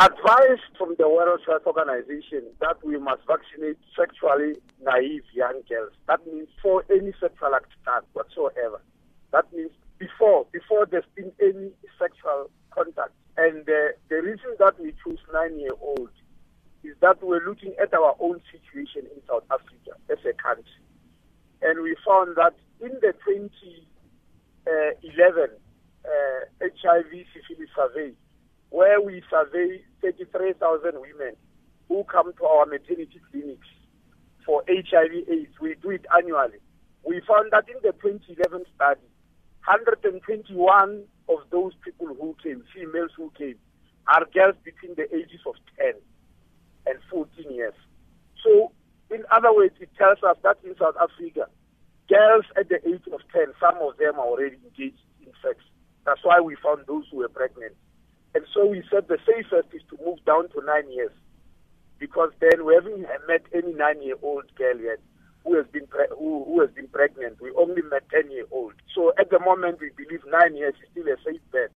advice from the World Health Organization that we must vaccinate sexually naive young girls. That means for any sexual act whatsoever. That means before before there's been any sexual contact. And uh, the reason that we choose nine-year-old is that we're looking at our own situation in South Africa as a country. And we found that in the 2011 uh, HIV syphilis survey, where we survey 33,000 women who come to our maternity clinics for HIV AIDS. We do it annually. We found that in the 2011 study, 121 of those people who came, females who came, are girls between the ages of 10 and 14 years. So, in other words, it tells us that in South Africa, girls at the age of 10, some of them are already engaged in sex. That's why we found those who were pregnant. And so we said the safest is to move down to nine years because then we haven't met any nine-year-old girl yet who has been who, who has been pregnant. We only met ten-year-old. So at the moment, we believe nine years is still a safe bet.